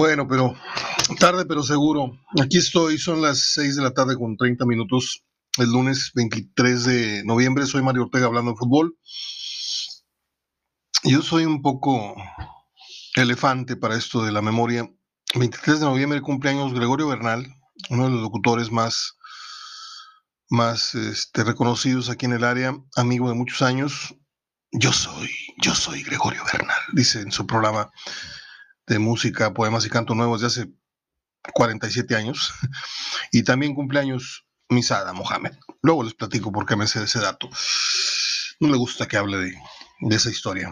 Bueno, pero tarde pero seguro. Aquí estoy, son las 6 de la tarde con 30 minutos. El lunes 23 de noviembre, soy Mario Ortega hablando de fútbol. Yo soy un poco elefante para esto de la memoria. 23 de noviembre cumpleaños Gregorio Bernal, uno de los locutores más, más este, reconocidos aquí en el área, amigo de muchos años. Yo soy, yo soy Gregorio Bernal, dice en su programa de música, poemas y canto nuevos de hace 47 años. Y también cumpleaños Misada Mohamed. Luego les platico por qué me sé ese dato. No le gusta que hable de, de esa historia.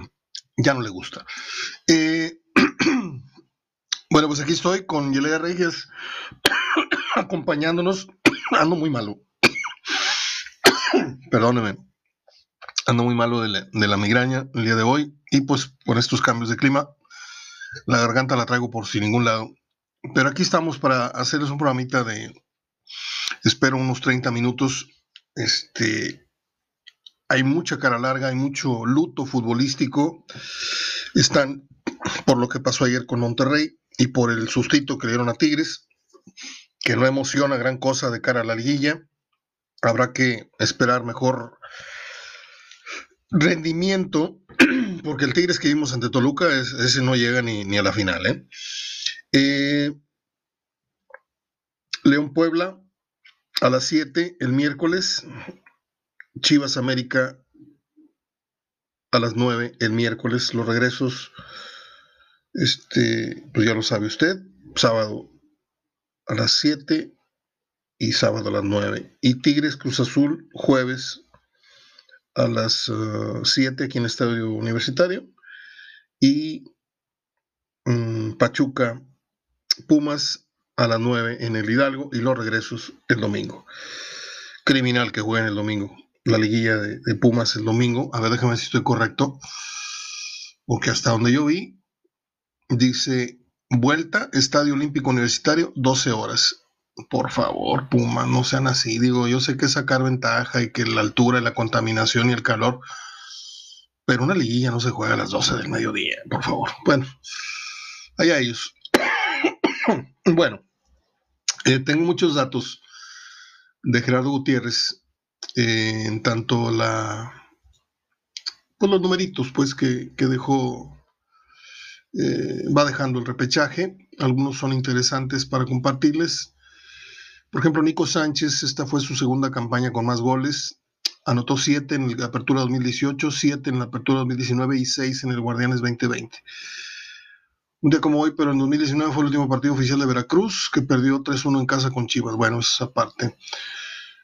Ya no le gusta. Eh, bueno, pues aquí estoy con Yelea Reyes acompañándonos. Ando muy malo. Perdóneme. Ando muy malo de la, de la migraña el día de hoy. Y pues por estos cambios de clima, la garganta la traigo por sin ningún lado. Pero aquí estamos para hacerles un programita de, espero, unos 30 minutos. Este, hay mucha cara larga, hay mucho luto futbolístico. Están por lo que pasó ayer con Monterrey y por el sustito que le dieron a Tigres, que no emociona gran cosa de cara a la liguilla. Habrá que esperar mejor rendimiento porque el Tigres que vimos ante Toluca, ese no llega ni, a la final. ¿eh? ¿eh? León Puebla a las 7 el miércoles. Chivas América a las 9 el miércoles. Los regresos, este, pues ya lo sabe usted. Sábado a las 7 y sábado a las 9. Y Tigres Cruz Azul, jueves a las 7 uh, aquí en el Estadio Universitario. Y um, Pachuca, Pumas a las 9 en el Hidalgo y los regresos el domingo. Criminal que jueguen el domingo. La liguilla de, de, Pumas el domingo. A ver, déjame ver si estoy correcto. Porque hasta donde yo vi, dice vuelta, Estadio Olímpico Universitario, 12 horas por favor, Puma, no sean así. Digo, yo sé que sacar ventaja y que la altura, la contaminación y el calor, pero una liguilla no se juega a las 12 del mediodía, por favor. Bueno, allá ellos. bueno, eh, tengo muchos datos de Gerardo Gutiérrez, eh, en tanto la, pues los numeritos, pues, que, dejó, eh, va dejando el repechaje. Algunos son interesantes para compartirles. Por ejemplo, Nico Sánchez, esta fue su segunda campaña con más goles. Anotó siete en la Apertura 2018, siete en la Apertura 2019 y seis en el Guardianes 2020. Un día como hoy, pero en 2019 fue el último partido oficial de Veracruz, que perdió 3-1 en casa con Chivas. Bueno, esa parte.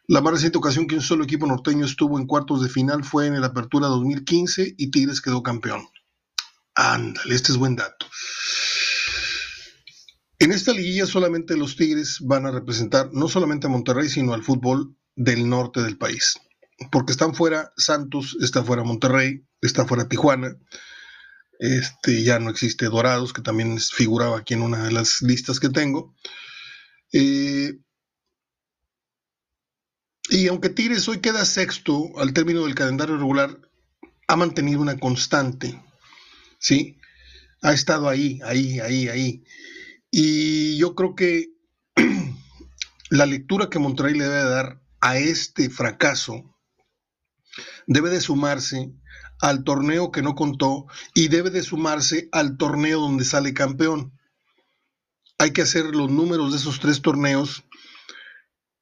La más reciente ocasión que un solo equipo norteño estuvo en cuartos de final fue en la Apertura 2015 y Tigres quedó campeón. Ándale, este es buen dato. En esta liguilla solamente los Tigres van a representar no solamente a Monterrey, sino al fútbol del norte del país. Porque están fuera Santos, está fuera Monterrey, está fuera Tijuana. Este, ya no existe Dorados, que también figuraba aquí en una de las listas que tengo. Eh, y aunque Tigres hoy queda sexto al término del calendario regular, ha mantenido una constante, ¿sí? Ha estado ahí, ahí, ahí, ahí. Y yo creo que la lectura que Monterrey le debe dar a este fracaso debe de sumarse al torneo que no contó y debe de sumarse al torneo donde sale campeón. Hay que hacer los números de esos tres torneos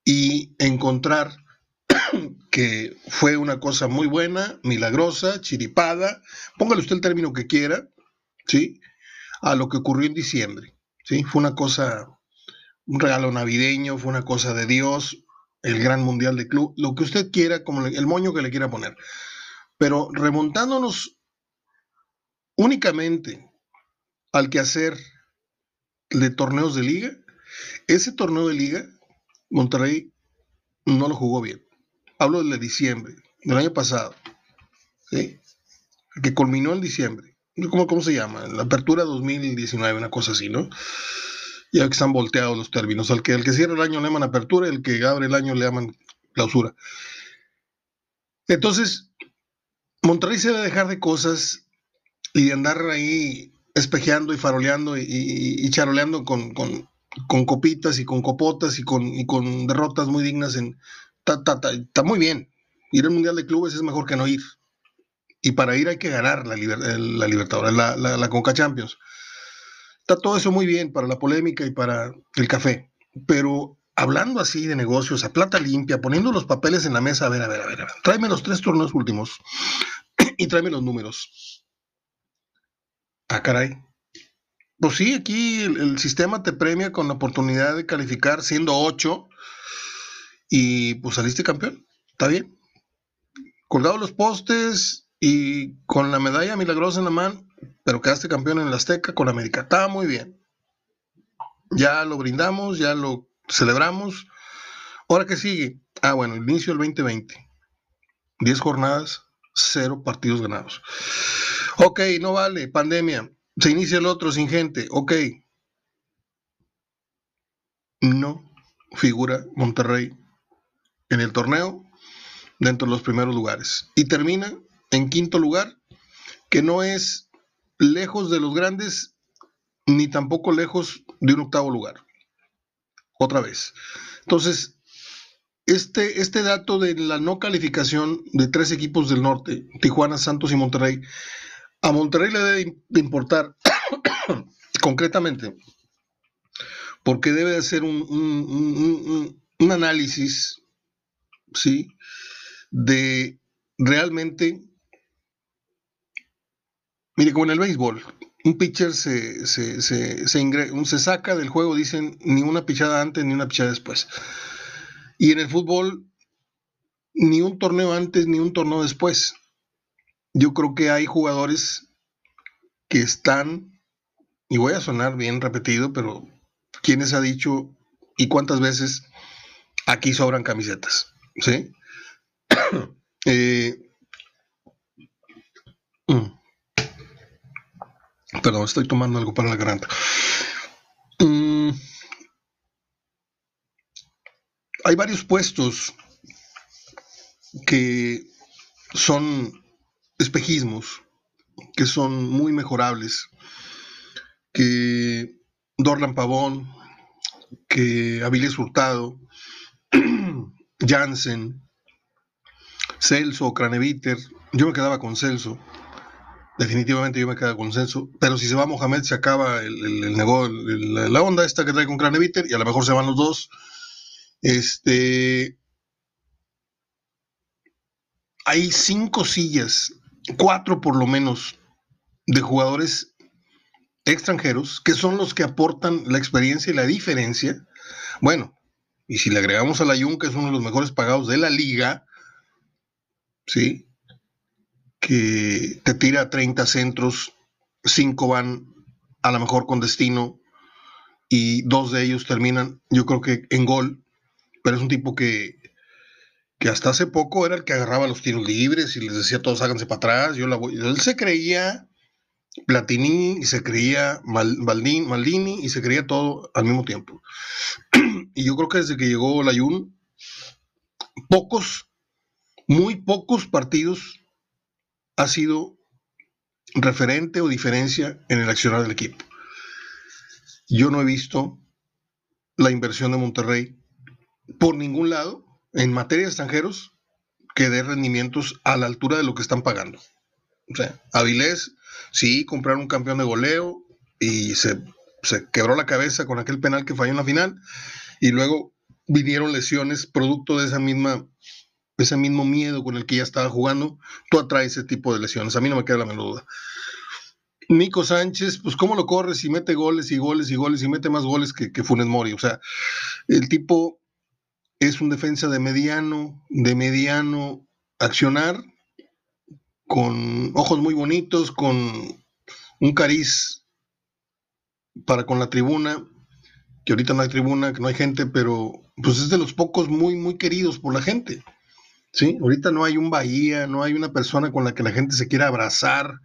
y encontrar que fue una cosa muy buena, milagrosa, chiripada, póngale usted el término que quiera, ¿sí? A lo que ocurrió en diciembre. ¿Sí? Fue una cosa, un regalo navideño, fue una cosa de Dios, el gran mundial de club, lo que usted quiera, como el moño que le quiera poner. Pero remontándonos únicamente al quehacer de torneos de liga, ese torneo de liga, Monterrey no lo jugó bien. Hablo del de diciembre, del año pasado, ¿sí? que culminó en diciembre. ¿Cómo, ¿Cómo se llama? La apertura 2019, una cosa así, ¿no? Ya que están volteados los términos. Al que, el que cierra el año le llaman apertura, el que abre el año le llaman clausura. Entonces, Monterrey se debe dejar de cosas y de andar ahí espejeando y faroleando y, charoleando con, copitas y con copotas y con, con derrotas muy dignas en... Está muy bien. Ir al Mundial de Clubes es mejor que no ir. Y para ir hay que ganar la, la Libertadores, la, la, Conca Champions. Está todo eso muy bien para la polémica y para el café. Pero hablando así de negocios a plata limpia, poniendo los papeles en la mesa, a ver, a ver, a ver, a ver. tráeme los tres turnos últimos y tráeme los números. Ah, caray. Pues sí, aquí el, sistema te premia con la oportunidad de calificar siendo 8 y pues saliste campeón. Está bien. Colgado los postes y con la medalla milagrosa en la mano, pero quedaste campeón en el Azteca con América. Está muy bien. Ya lo brindamos, ya lo celebramos. Ahora que sigue. Ah, bueno, inicio del 2020. 10 jornadas, 0 partidos ganados. Ok, no vale, pandemia. Se inicia el otro sin gente. Ok. No figura Monterrey en el torneo dentro de los primeros lugares. Y termina en quinto lugar, que no es lejos de los grandes, ni tampoco lejos de un octavo lugar. Otra vez. Entonces, este, este dato de la no calificación de tres equipos del norte, Tijuana, Santos y Monterrey, a Monterrey le debe importar concretamente, porque debe hacer un, un, análisis, ¿sí? De realmente, mire, como en el béisbol, un pitcher se, se, se, se, saca del juego, dicen, ni una pichada antes ni una pichada después. Y en el fútbol, ni un torneo antes ni un torneo después yo creo que hay jugadores que están, y voy a sonar bien repetido, pero ¿quiénes ha dicho y cuántas veces aquí sobran camisetas? ¿Sí? Eh. Perdón, estoy tomando algo para la garganta. Mm. hay varios puestos que son espejismos que son muy mejorables, que Dorlan Pavón, que Avilés Hurtado, Jansen, Celso, Craneviter, yo me quedaba con Celso, definitivamente yo me quedaba con pero si se va Mohamed se acaba el, negocio, la onda esta que trae con Craneviter y a lo mejor se van los dos. Este, hay cinco sillas cuatro por lo menos de jugadores extranjeros que son los que aportan la experiencia y la diferencia. Bueno, y si le agregamos a la Jun, que es uno de los mejores pagados de la liga, ¿sí? Que te tira 30 centros, cinco van a lo mejor con destino y dos de ellos terminan, yo creo que en gol, pero es un tipo que que hasta hace poco era el que agarraba los tiros libres y les decía todos háganse para atrás. Yo la voy. Él se creía Platini y se creía Maldini, y se creía todo al mismo tiempo. y yo creo que desde que llegó la Jun, pocos, muy pocos partidos ha sido referente o diferencia en el accionar del equipo. Yo no he visto la inversión de Monterrey por ningún lado en materia de extranjeros que dé rendimientos a la altura de lo que están pagando. O sea, Avilés, sí, compraron un campeón de goleo y se, quebró la cabeza con aquel penal que falló en la final y luego vinieron lesiones producto de esa misma ese mismo miedo con el que ya estaba jugando, tú atraes ese tipo de lesiones. A mí no me queda la menor duda. Nico Sánchez, pues cómo lo corres y mete goles y goles y goles y mete más goles que, que Funes Mori. O sea, el tipo es un defensa de mediano, de mediano accionar, con ojos muy bonitos, con un cariz para con la tribuna, que ahorita no hay tribuna, que no hay gente, pero pues es de los pocos muy, muy queridos por la gente. ¿Sí? Ahorita no hay un Bahía, no hay una persona con la que la gente se quiera abrazar,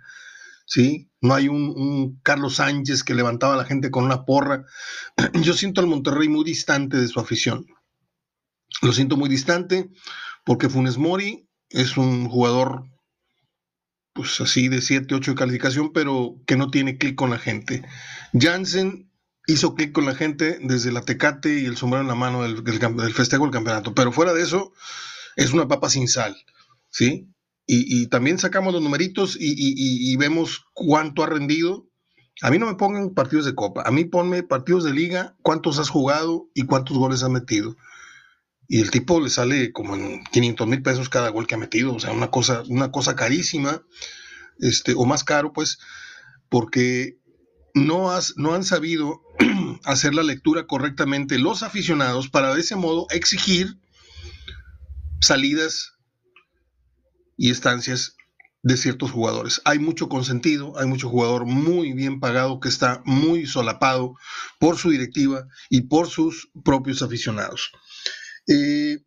¿sí? No hay un, Carlos Sánchez que levantaba a la gente con una porra. Yo siento al Monterrey muy distante de su afición. Lo siento muy distante porque Funes Mori es un jugador pues así de 7, 8 de calificación, pero que no tiene clic con la gente. Jansen hizo clic con la gente desde la tecate y el sombrero en la mano del, del, festejo del campeonato, pero fuera de eso es una papa sin sal, ¿sí? Y, también sacamos los numeritos y, vemos cuánto ha rendido. A mí no me pongan partidos de copa, a mí ponme partidos de liga, cuántos has jugado y cuántos goles has metido. Y el tipo le sale como en 500 mil pesos cada gol que ha metido, o sea, una cosa, una cosa carísima, este, o más caro, pues, porque no, has, no han sabido hacer la lectura correctamente los aficionados para de ese modo exigir salidas y estancias de ciertos jugadores. Hay mucho consentido, hay mucho jugador muy bien pagado que está muy solapado por su directiva y por sus propios aficionados. Eh,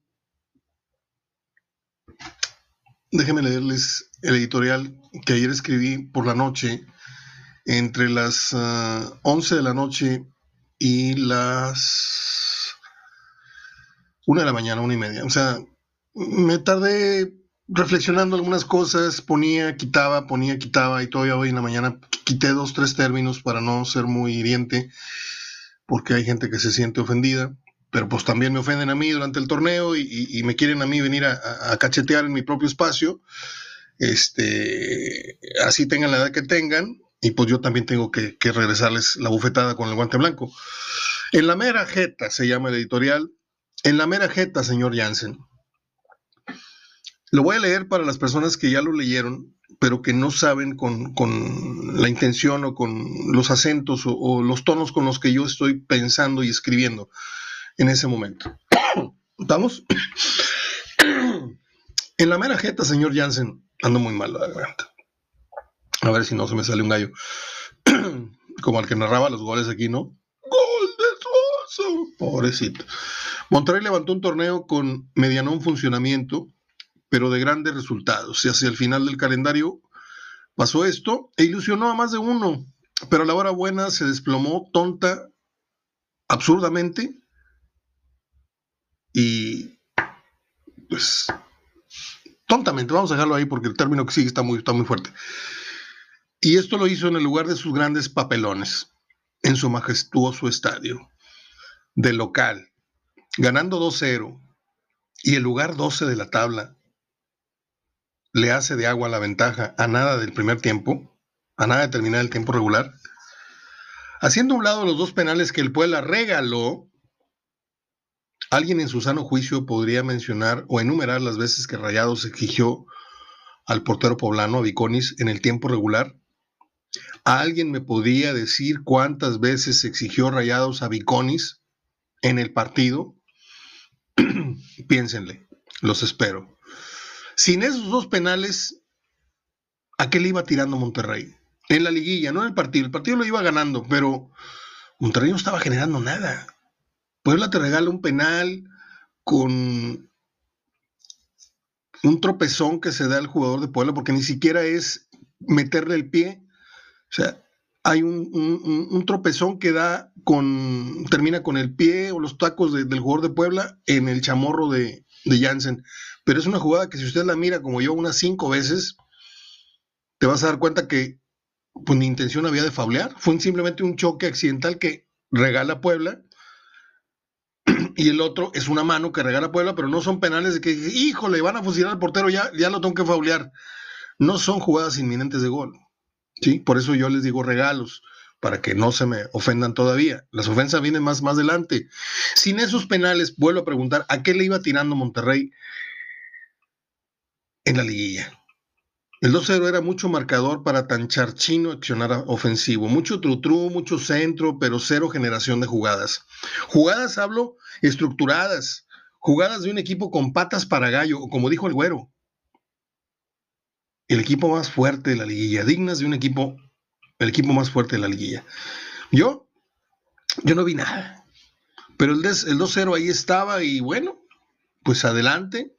déjenme leerles el editorial que ayer escribí por la noche, entre las 11 ah, de la noche y las 1 de la mañana, una y media. O sea, me tardé reflexionando algunas cosas, ponía, quitaba, ponía, quitaba, y todavía hoy en la mañana quité dos, tres términos para no ser muy hiriente, porque hay gente que se siente ofendida, pero pues también me ofenden a mí durante el torneo y, me quieren a mí venir a, cachetear en mi propio espacio, este, así tengan la edad que tengan, y pues yo también tengo que, que regresarles la bufetada con el guante blanco. En la mera jeta se llama el editorial, en la mera jeta, señor Jansen lo voy a leer para las personas que ya lo leyeron, pero que no saben con, la intención o con los acentos o, los tonos con los que yo estoy pensando y escribiendo en ese momento. ¿Estamos? en la mera jeta, señor Jansen, ando muy mal la garganta. A ver si no se me sale un gallo. Como al que narraba los goles aquí, ¿no? ¡Gol de Suazo! Pobrecito. Monterrey levantó un torneo con medianón funcionamiento pero de grandes resultados. Y hacia el final del calendario pasó esto e ilusionó a más de uno, pero a la hora buena se desplomó tonta, absurdamente, y pues tontamente, vamos a dejarlo ahí porque el término que sigue está muy, está muy fuerte. Y esto lo hizo en el lugar de sus grandes papelones, en su majestuoso estadio, de local, ganando 2-0 y el lugar 12 de la tabla, le hace de agua la ventaja a nada del primer tiempo, a nada de terminar el tiempo regular, haciendo a un lado los dos penales que el Puebla regaló, alguien en su sano juicio podría mencionar o enumerar las veces que Rayados exigió al portero poblano, a Viconis, en el tiempo regular. ¿Alguien me podría decir cuántas veces exigió Rayados a Viconis en el partido? Piénsenle, los espero. Sin esos dos penales, ¿a qué le iba tirando Monterrey? En la liguilla, no en el partido. El partido lo iba ganando, pero Monterrey no estaba generando nada. Puebla te regala un penal con un tropezón que se da al jugador de Puebla, porque ni siquiera es meterle el pie. O sea, hay un, tropezón que da con, termina con el pie o los tacos del jugador de Puebla en el chamorro de, de Jansen pero es una jugada que si usted la mira como yo unas cinco veces, te vas a dar cuenta que pues ni intención había de faulear, fue simplemente un choque accidental que regala Puebla y el otro es una mano que regala Puebla, pero no son penales de que, híjole, van a fusilar al portero, ya, ya lo tengo que faulear. No son jugadas inminentes de gol. ¿sí? Por eso yo les digo regalos, para que no se me ofendan todavía. Las ofensas vienen más, más adelante. Sin esos penales, vuelvo a preguntar, ¿a qué le iba tirando Monterrey en la liguilla. El 2-0 era mucho marcador para tan charchino accionar ofensivo. Mucho trutru, mucho centro, pero cero generación de jugadas. Jugadas, hablo, estructuradas. Jugadas de un equipo con patas para gallo, o como dijo el güero. El equipo más fuerte de la liguilla. Dignas de un equipo, el equipo más fuerte de la liguilla. Yo, yo no vi nada. Pero el, el 2-0 ahí estaba y bueno, pues adelante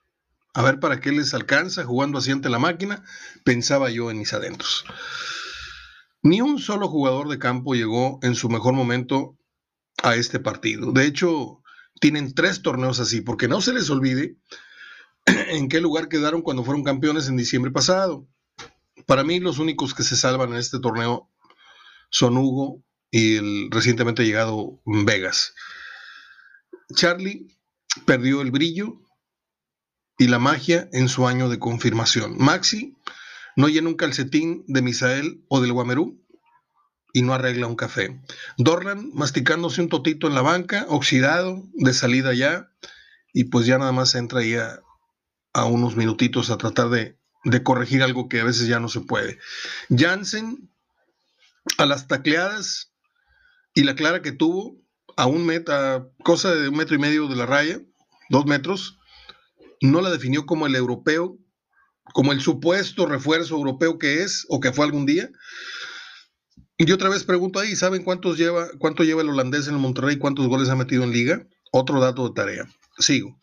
a ver para qué les alcanza jugando así ante la máquina, pensaba yo en mis adentros. Ni un solo jugador de campo llegó en su mejor momento a este partido. De hecho, tienen tres torneos así, porque no se les olvide en qué lugar quedaron cuando fueron campeones en diciembre pasado. Para mí los únicos que se salvan en este torneo son Hugo y el recientemente llegado Vegas. Charlie perdió el brillo y la magia en su año de confirmación. Maxi no llena un calcetín de Misael o del Guamerú y no arregla un café. Dorlan masticándose un totito en la banca, oxidado, de salida ya, y pues ya nada más entra ahí a, unos minutitos a tratar de, de, corregir algo que a veces ya no se puede. Jansen a las tacleadas y la clara que tuvo a un meta, cosa de un metro y medio de la raya, dos metros, no la definió como el europeo, como el supuesto refuerzo europeo que es o que fue algún día, y otra vez pregunto ahí, ¿saben cuántos lleva, cuánto lleva el holandés en el Monterrey? ¿Cuántos goles ha metido en liga? Otro dato de tarea. Sigo.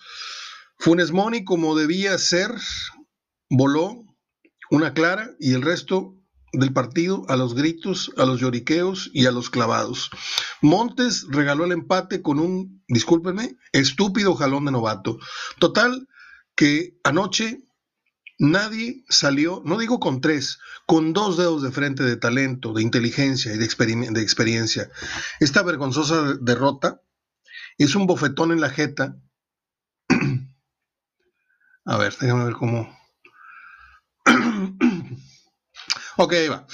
Funes Moni, como debía ser, voló una clara y el resto del partido a los gritos, a los lloriqueos y a los clavados. Montes regaló el empate con un, discúlpenme, estúpido jalón de novato. Total, que anoche Nadie salió, no digo con tres, con dos dedos de frente de talento, de inteligencia y de, de experiencia. Esta vergonzosa derrota es un bofetón en la jeta. A ver, déjame ver cómo. ok, ahí va.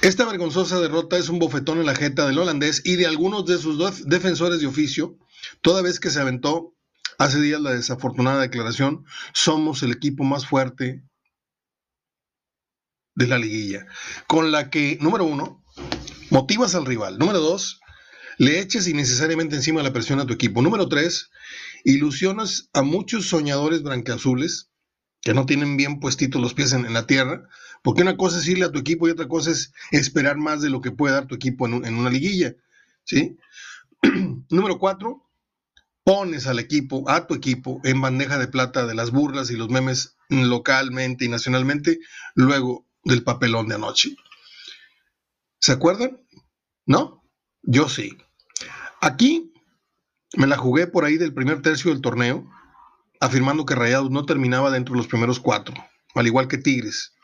Esta vergonzosa derrota es un bofetón en la jeta del holandés y de algunos de sus defensores de oficio, toda vez que se aventó Hace días la desafortunada declaración, somos el equipo más fuerte de la liguilla, con la que, número uno, motivas al rival. Número dos, le eches innecesariamente encima la presión a tu equipo. Número tres, ilusionas a muchos soñadores brancazules que no tienen bien puestitos los pies en, la tierra, porque una cosa es irle a tu equipo y otra cosa es esperar más de lo que puede dar tu equipo en, en una liguilla. ¿sí? Número cuatro, pones al equipo, a tu equipo, en bandeja de plata de las burlas y los memes localmente y nacionalmente, luego del papelón de anoche. ¿Se acuerdan? ¿No? Yo sí. Aquí me la jugué por ahí del primer tercio del torneo, afirmando que Rayados no terminaba dentro de los primeros cuatro, al igual que Tigres.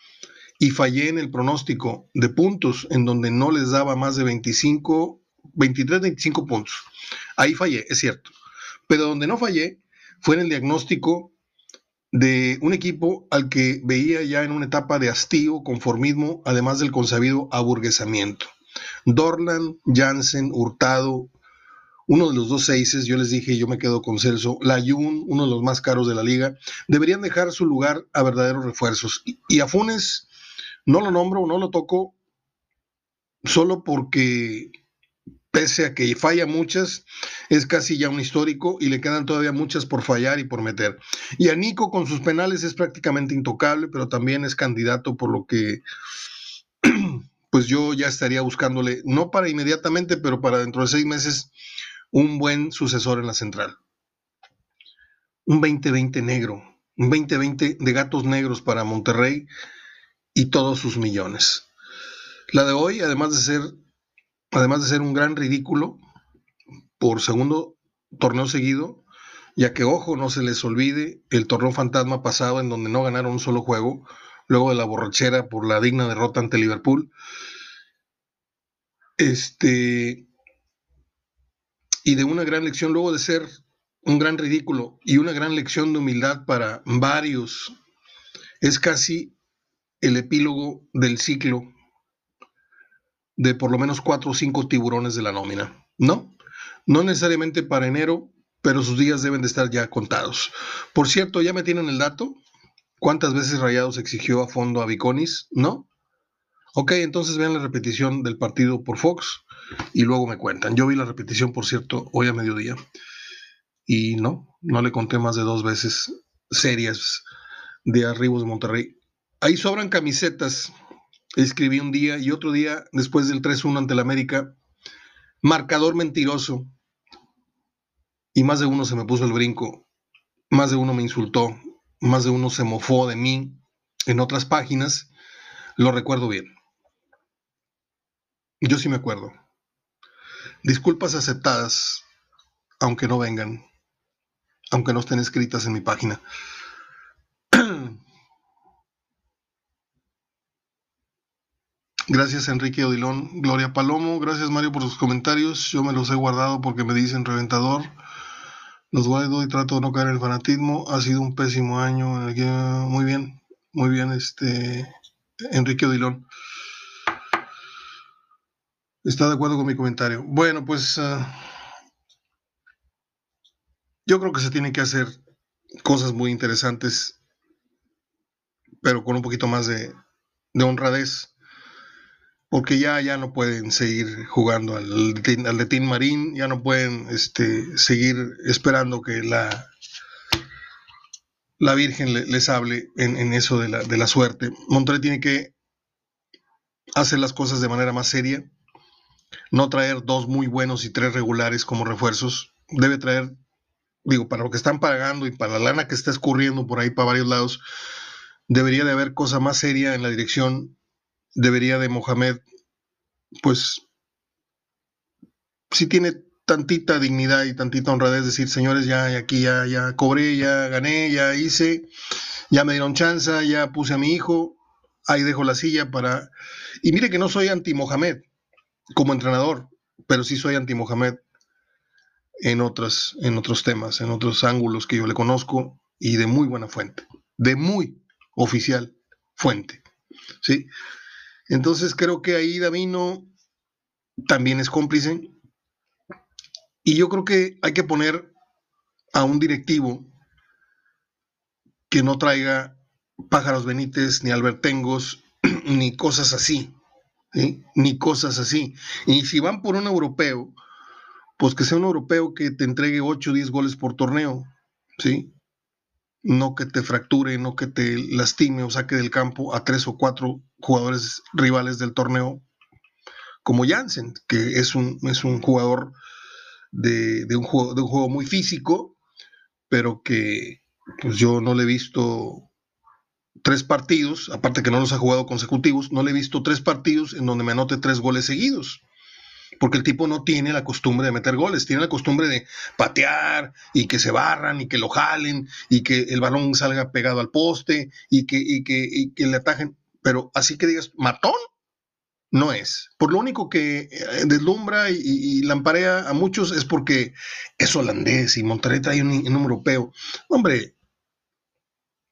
Y fallé en el pronóstico de puntos, en donde no les daba más de 25, 23, 25 puntos. Ahí fallé, es cierto. Pero donde no fallé fue en el diagnóstico de un equipo al que veía ya en una etapa de hastío, conformismo, además del consabido aburguesamiento. Dorlan, Jansen, Hurtado, uno de los dos seises, yo les dije, yo me quedo con Celso, Layun, uno de los más caros de la liga, deberían dejar su lugar a verdaderos refuerzos. Y a Funes no lo nombro, no lo toco, solo porque pese a que falla muchas, es casi ya un histórico y le quedan todavía muchas por fallar y por meter. Y a Nico con sus penales es prácticamente intocable, pero también es candidato por lo que pues yo ya estaría buscándole, no para inmediatamente, pero para dentro de seis meses, un buen sucesor en la central. Un 2020 negro, un 2020 de gatos negros para Monterrey y todos sus millones. La de hoy, además de ser además de ser un gran ridículo por segundo torneo seguido, ya que, ojo, no se les olvide el torneo fantasma pasado en donde no ganaron un solo juego, luego de la borrachera por la digna derrota ante Liverpool. Este, y de una gran lección, luego de ser un gran ridículo y una gran lección de humildad para varios, es casi el epílogo del ciclo de por lo menos cuatro o cinco tiburones de la nómina, ¿no? No necesariamente para enero, pero sus días deben de estar ya contados. Por cierto, ¿ya me tienen el dato? ¿Cuántas veces Rayados exigió a fondo a Viconis? ¿No? Ok, entonces vean la repetición del partido por Fox y luego me cuentan. Yo vi la repetición, por cierto, hoy a mediodía. Y no, no le conté más de dos veces serias de Arribos de Monterrey. Ahí sobran camisetas escribí un día y otro día, después del 3-1 ante el América, marcador mentiroso. Y más de uno se me puso el brinco, más de uno me insultó, más de uno se mofó de mí en otras páginas. Lo recuerdo bien. Yo sí me acuerdo. Disculpas aceptadas, aunque no vengan, aunque no estén escritas en mi página. Gracias Enrique Odilón, Gloria Palomo, gracias Mario por sus comentarios, yo me los he guardado porque me dicen reventador. Los guardo y trato de no caer en el fanatismo. Ha sido un pésimo año. Muy bien, muy bien, este Enrique Odilón. Está de acuerdo con mi comentario. Bueno, pues ah, yo creo que se tienen que hacer cosas muy interesantes, pero con un poquito más de, de honradez porque ya, ya no pueden seguir jugando al, al Team Marín, ya no pueden este, seguir esperando que la, la Virgen les hable en, eso de la, de la, suerte. Monterrey tiene que hacer las cosas de manera más seria, no traer dos muy buenos y tres regulares como refuerzos, debe traer, digo, para lo que están pagando y para la lana que está escurriendo por ahí para varios lados, debería de haber cosa más seria en la dirección debería de Mohamed, pues, si tiene tantita dignidad y tantita honradez, decir, señores, ya aquí ya, ya cobré, ya gané, ya hice, ya me dieron chance, ya puse a mi hijo, ahí dejo la silla para... Y mire que no soy anti-Mohamed como entrenador, pero sí soy anti-Mohamed en, en otros temas, en otros ángulos que yo le conozco y de muy buena fuente, de muy oficial fuente. ¿sí? Entonces creo que ahí Davino también es cómplice. Y yo creo que hay que poner a un directivo que no traiga pájaros Benítez, ni Albertengos, ni cosas así. Ni cosas así. Y si van por un europeo, pues que sea un europeo que te entregue 8 o 10 goles por torneo. ¿sí? No que te fracture, no que te lastime o saque del campo a tres o cuatro jugadores rivales del torneo, como Jansen, que es un, es un jugador de, un juego, de un juego muy físico, pero que pues yo no le he visto tres partidos, aparte que no los ha jugado consecutivos, no le he visto tres partidos en donde me anote tres goles seguidos porque el tipo no tiene la costumbre de meter goles, tiene la costumbre de patear y que se barran y que lo jalen y que el balón salga pegado al poste y que, que, le atajen, pero así que digas, matón, no es. Por lo único que eh, deslumbra y, lamparea a muchos es porque es holandés y Monterrey trae un, un europeo. Hombre,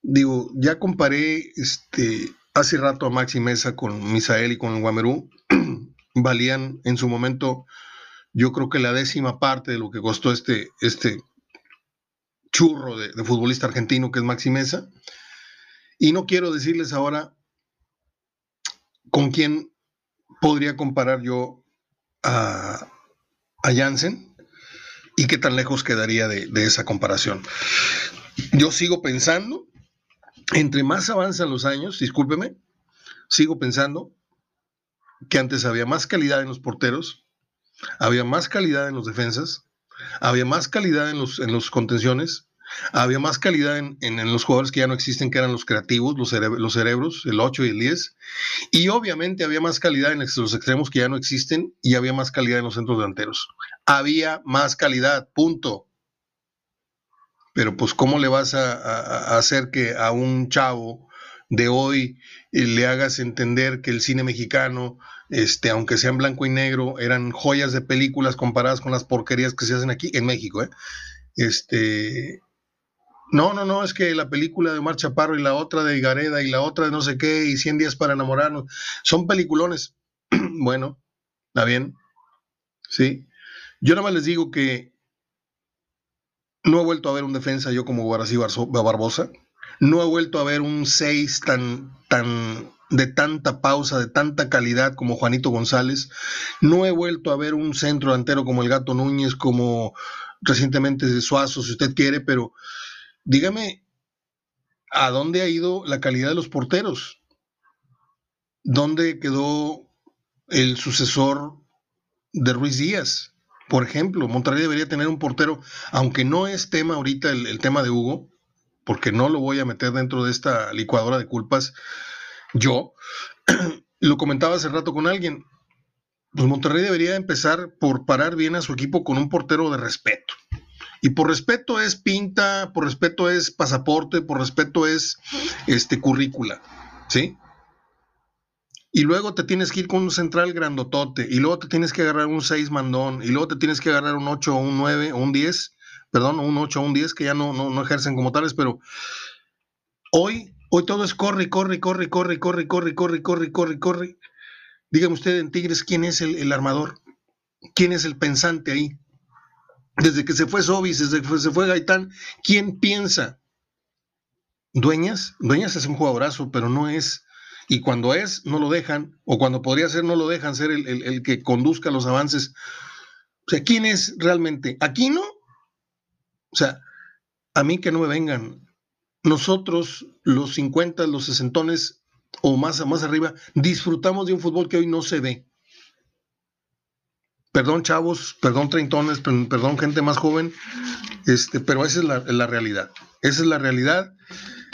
digo, ya comparé este, hace rato a Maxi Mesa con Misael y con Guamerú valían en su momento, yo creo que la décima parte de lo que costó este, este churro de, futbolista argentino que es Maxi Mesa. Y no quiero decirles ahora con quién podría comparar yo a, a Jansen y qué tan lejos quedaría de, de esa comparación. Yo sigo pensando, entre más avanzan los años, discúlpeme, sigo pensando que antes había más calidad en los porteros, había más calidad en los defensas, había más calidad en los, en los contenciones, había más calidad en, los jugadores que ya no existen, que eran los creativos, los, los cerebros, el 8 y el 10, y obviamente había más calidad en los extremos que ya no existen y había más calidad en los centros delanteros. Había más calidad, punto. Pero pues, ¿cómo le vas a hacer que a un chavo de hoy eh, le hagas entender que el cine mexicano, este, aunque sea en blanco y negro, eran joyas de películas comparadas con las porquerías que se hacen aquí en México. ¿eh? Este, no, no, no, es que la película de Omar Chaparro y la otra de Gareda y la otra de no sé qué y 100 días para enamorarnos, son peliculones. bueno, está bien. Sí. Yo nada más les digo que no he vuelto a ver un defensa yo como Guarací Barbosa. No he vuelto a ver un 6 tan, tan de tanta pausa, de tanta calidad como Juanito González. No he vuelto a ver un centro delantero como el Gato Núñez, como recientemente de Suazo, si usted quiere, pero dígame, ¿a dónde ha ido la calidad de los porteros? ¿Dónde quedó el sucesor de Ruiz Díaz? Por ejemplo, Monterrey debería tener un portero, aunque no es tema ahorita el tema de Hugo, porque no lo voy a meter dentro de esta licuadora de culpas yo, lo comentaba hace rato con alguien, pues Monterrey debería empezar por parar bien a su equipo con un portero de respeto. Y por respeto es pinta, por respeto es pasaporte, por respeto es este currícula, ¿sí? y luego te tienes que ir con un central grandotote, y luego te tienes que agarrar un 6 mandón, y luego te tienes que agarrar un 8 o un 9 o un 10, perdón, un 8 o un 10 que ya no, no, ejercen como tales, pero hoy, hoy todo es corre, corre, corre, corre, corre, corre, corre, corre, corre, corre. Dígame usted en Tigres quién es el, el armador, quién es el pensante ahí. Desde que se fue Sobis, desde que se fue Gaitán, ¿quién piensa? Dueñas, Dueñas es un jugadorazo, pero no es y cuando es, no lo dejan, o cuando podría ser, no lo dejan ser el, que conduzca los avances. O sea, ¿quién es realmente? ¿Aquí no? O sea, a mí que no me vengan. Nosotros, los 50, los sesentones o más, más arriba, disfrutamos de un fútbol que hoy no se ve. Perdón, chavos, perdón, treintones, perdón, gente más joven, este, pero esa es la, la realidad. Esa es la realidad.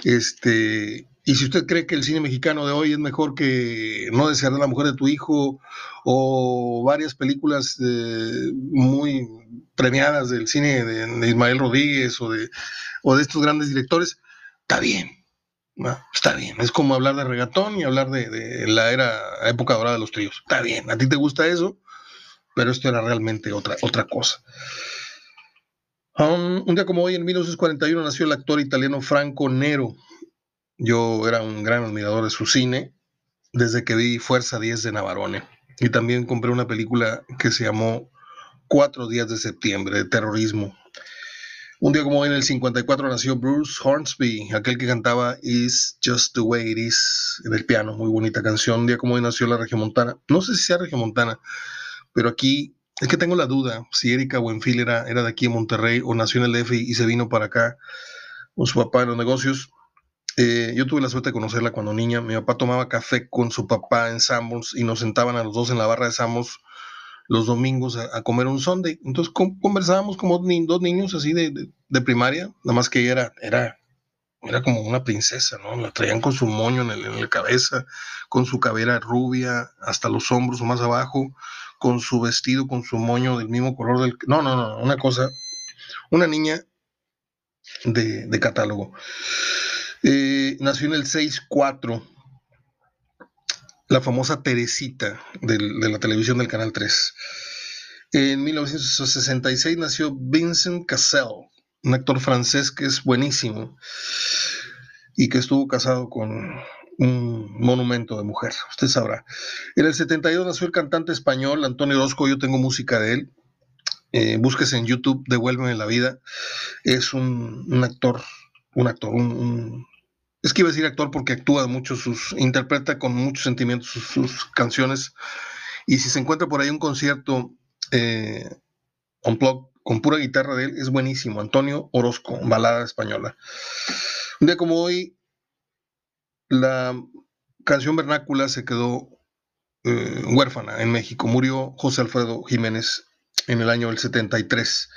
Este, y si usted cree que el cine mexicano de hoy es mejor que No desear a la mujer de tu hijo o varias películas eh, muy premiadas del cine de, Ismael Rodríguez o de, o de estos grandes directores, está bien. Está bien. Es como hablar de regatón y hablar de, la era época dorada de los tríos. Está bien. A ti te gusta eso, pero esto era realmente otra, otra cosa. Um, un día como hoy, en 1941, nació el actor italiano Franco Nero yo era un gran admirador de su cine desde que vi Fuerza 10 de Navarone. Y también compré una película que se llamó Cuatro días de septiembre, de terrorismo. Un día como hoy, en el 54, nació Bruce Hornsby, aquel que cantaba Is Just the Way It Is en el piano, muy bonita canción. Un día como hoy nació la Regiomontana. No sé si sea Regiomontana, pero aquí es que tengo la duda si Erika Buenfil era, era de aquí en Monterrey o nació en el DF y, se vino para acá con su papá en los negocios. Eh, yo tuve la suerte de conocerla cuando niña. Mi papá tomaba café con su papá en Samos y nos sentaban a los dos en la barra de Samos los domingos a, comer un Sunday. Entonces conversábamos como dos niños así de, primaria, nada más que ella era, era, era como una princesa, ¿no? La traían con su moño en, la cabeza, con su cabera rubia hasta los hombros o más abajo, con su vestido, con su moño del mismo color del... No, no, no, una cosa, una niña de, de catálogo. Eh, nació en el 6-4, la famosa Teresita de la televisión del Canal 3. En 1966 nació Vincent Cassel, un actor francés que es buenísimo y que estuvo casado con un monumento de mujer, usted sabrá. En el 72 nació el cantante español Antonio Orozco, yo tengo música de él. Eh, búsquese en YouTube, Devuélveme la vida. Es un, actor, un actor, un, es que iba a decir actor porque actúa mucho, sus, interpreta con muchos sentimientos sus, canciones. Y si se encuentra por ahí un concierto eh, con pura guitarra de él, es buenísimo. Antonio Orozco, balada española. Un día como hoy, la canción vernácula se quedó eh, huérfana en México. Murió José Alfredo Jiménez en el año del 73.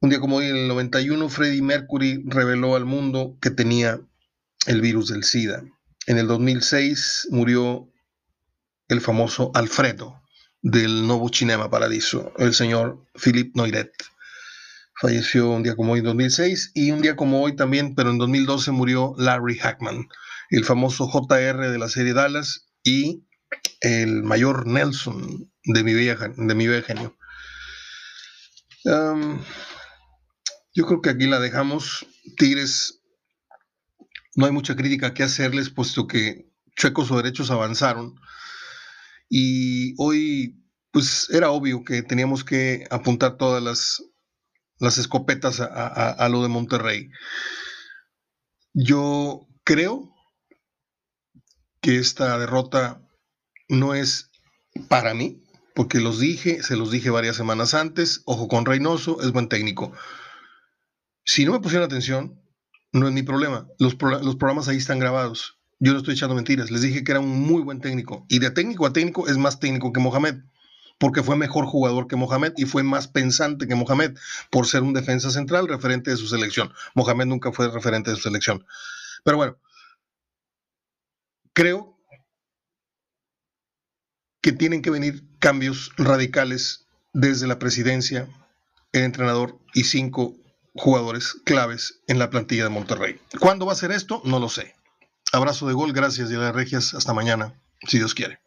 Un día como hoy, en el 91, Freddie Mercury reveló al mundo que tenía el virus del SIDA. En el 2006 murió el famoso Alfredo del Novo Cinema Paradiso, el señor Philippe Noiret. Falleció un día como hoy en 2006 y un día como hoy también, pero en 2012 murió Larry Hackman, el famoso JR de la serie Dallas y el mayor Nelson de mi bella, de mi genio. yo creo que aquí la dejamos. Tigres no hay mucha crítica que hacerles, puesto que chuecos o derechos avanzaron. Y hoy, pues era obvio que teníamos que apuntar todas las, las escopetas a, lo de Monterrey. Yo creo que esta derrota no es para mí, porque los dije, se los dije varias semanas antes, ojo con Reynoso, es buen técnico. Si no me pusieron atención, no es mi problema. Los, los programas ahí están grabados. Yo no estoy echando mentiras. Les dije que era un muy buen técnico. Y de técnico a técnico es más técnico que Mohamed. Porque fue mejor jugador que Mohamed y fue más pensante que Mohamed por ser un defensa central referente de su selección. Mohamed nunca fue referente de su selección. Pero bueno, creo que tienen que venir cambios radicales desde la presidencia, el entrenador y cinco jugadores claves en la plantilla de Monterrey. ¿Cuándo va a ser esto? No lo sé. Abrazo de gol, gracias y las regias. Hasta mañana. si Dios quiere.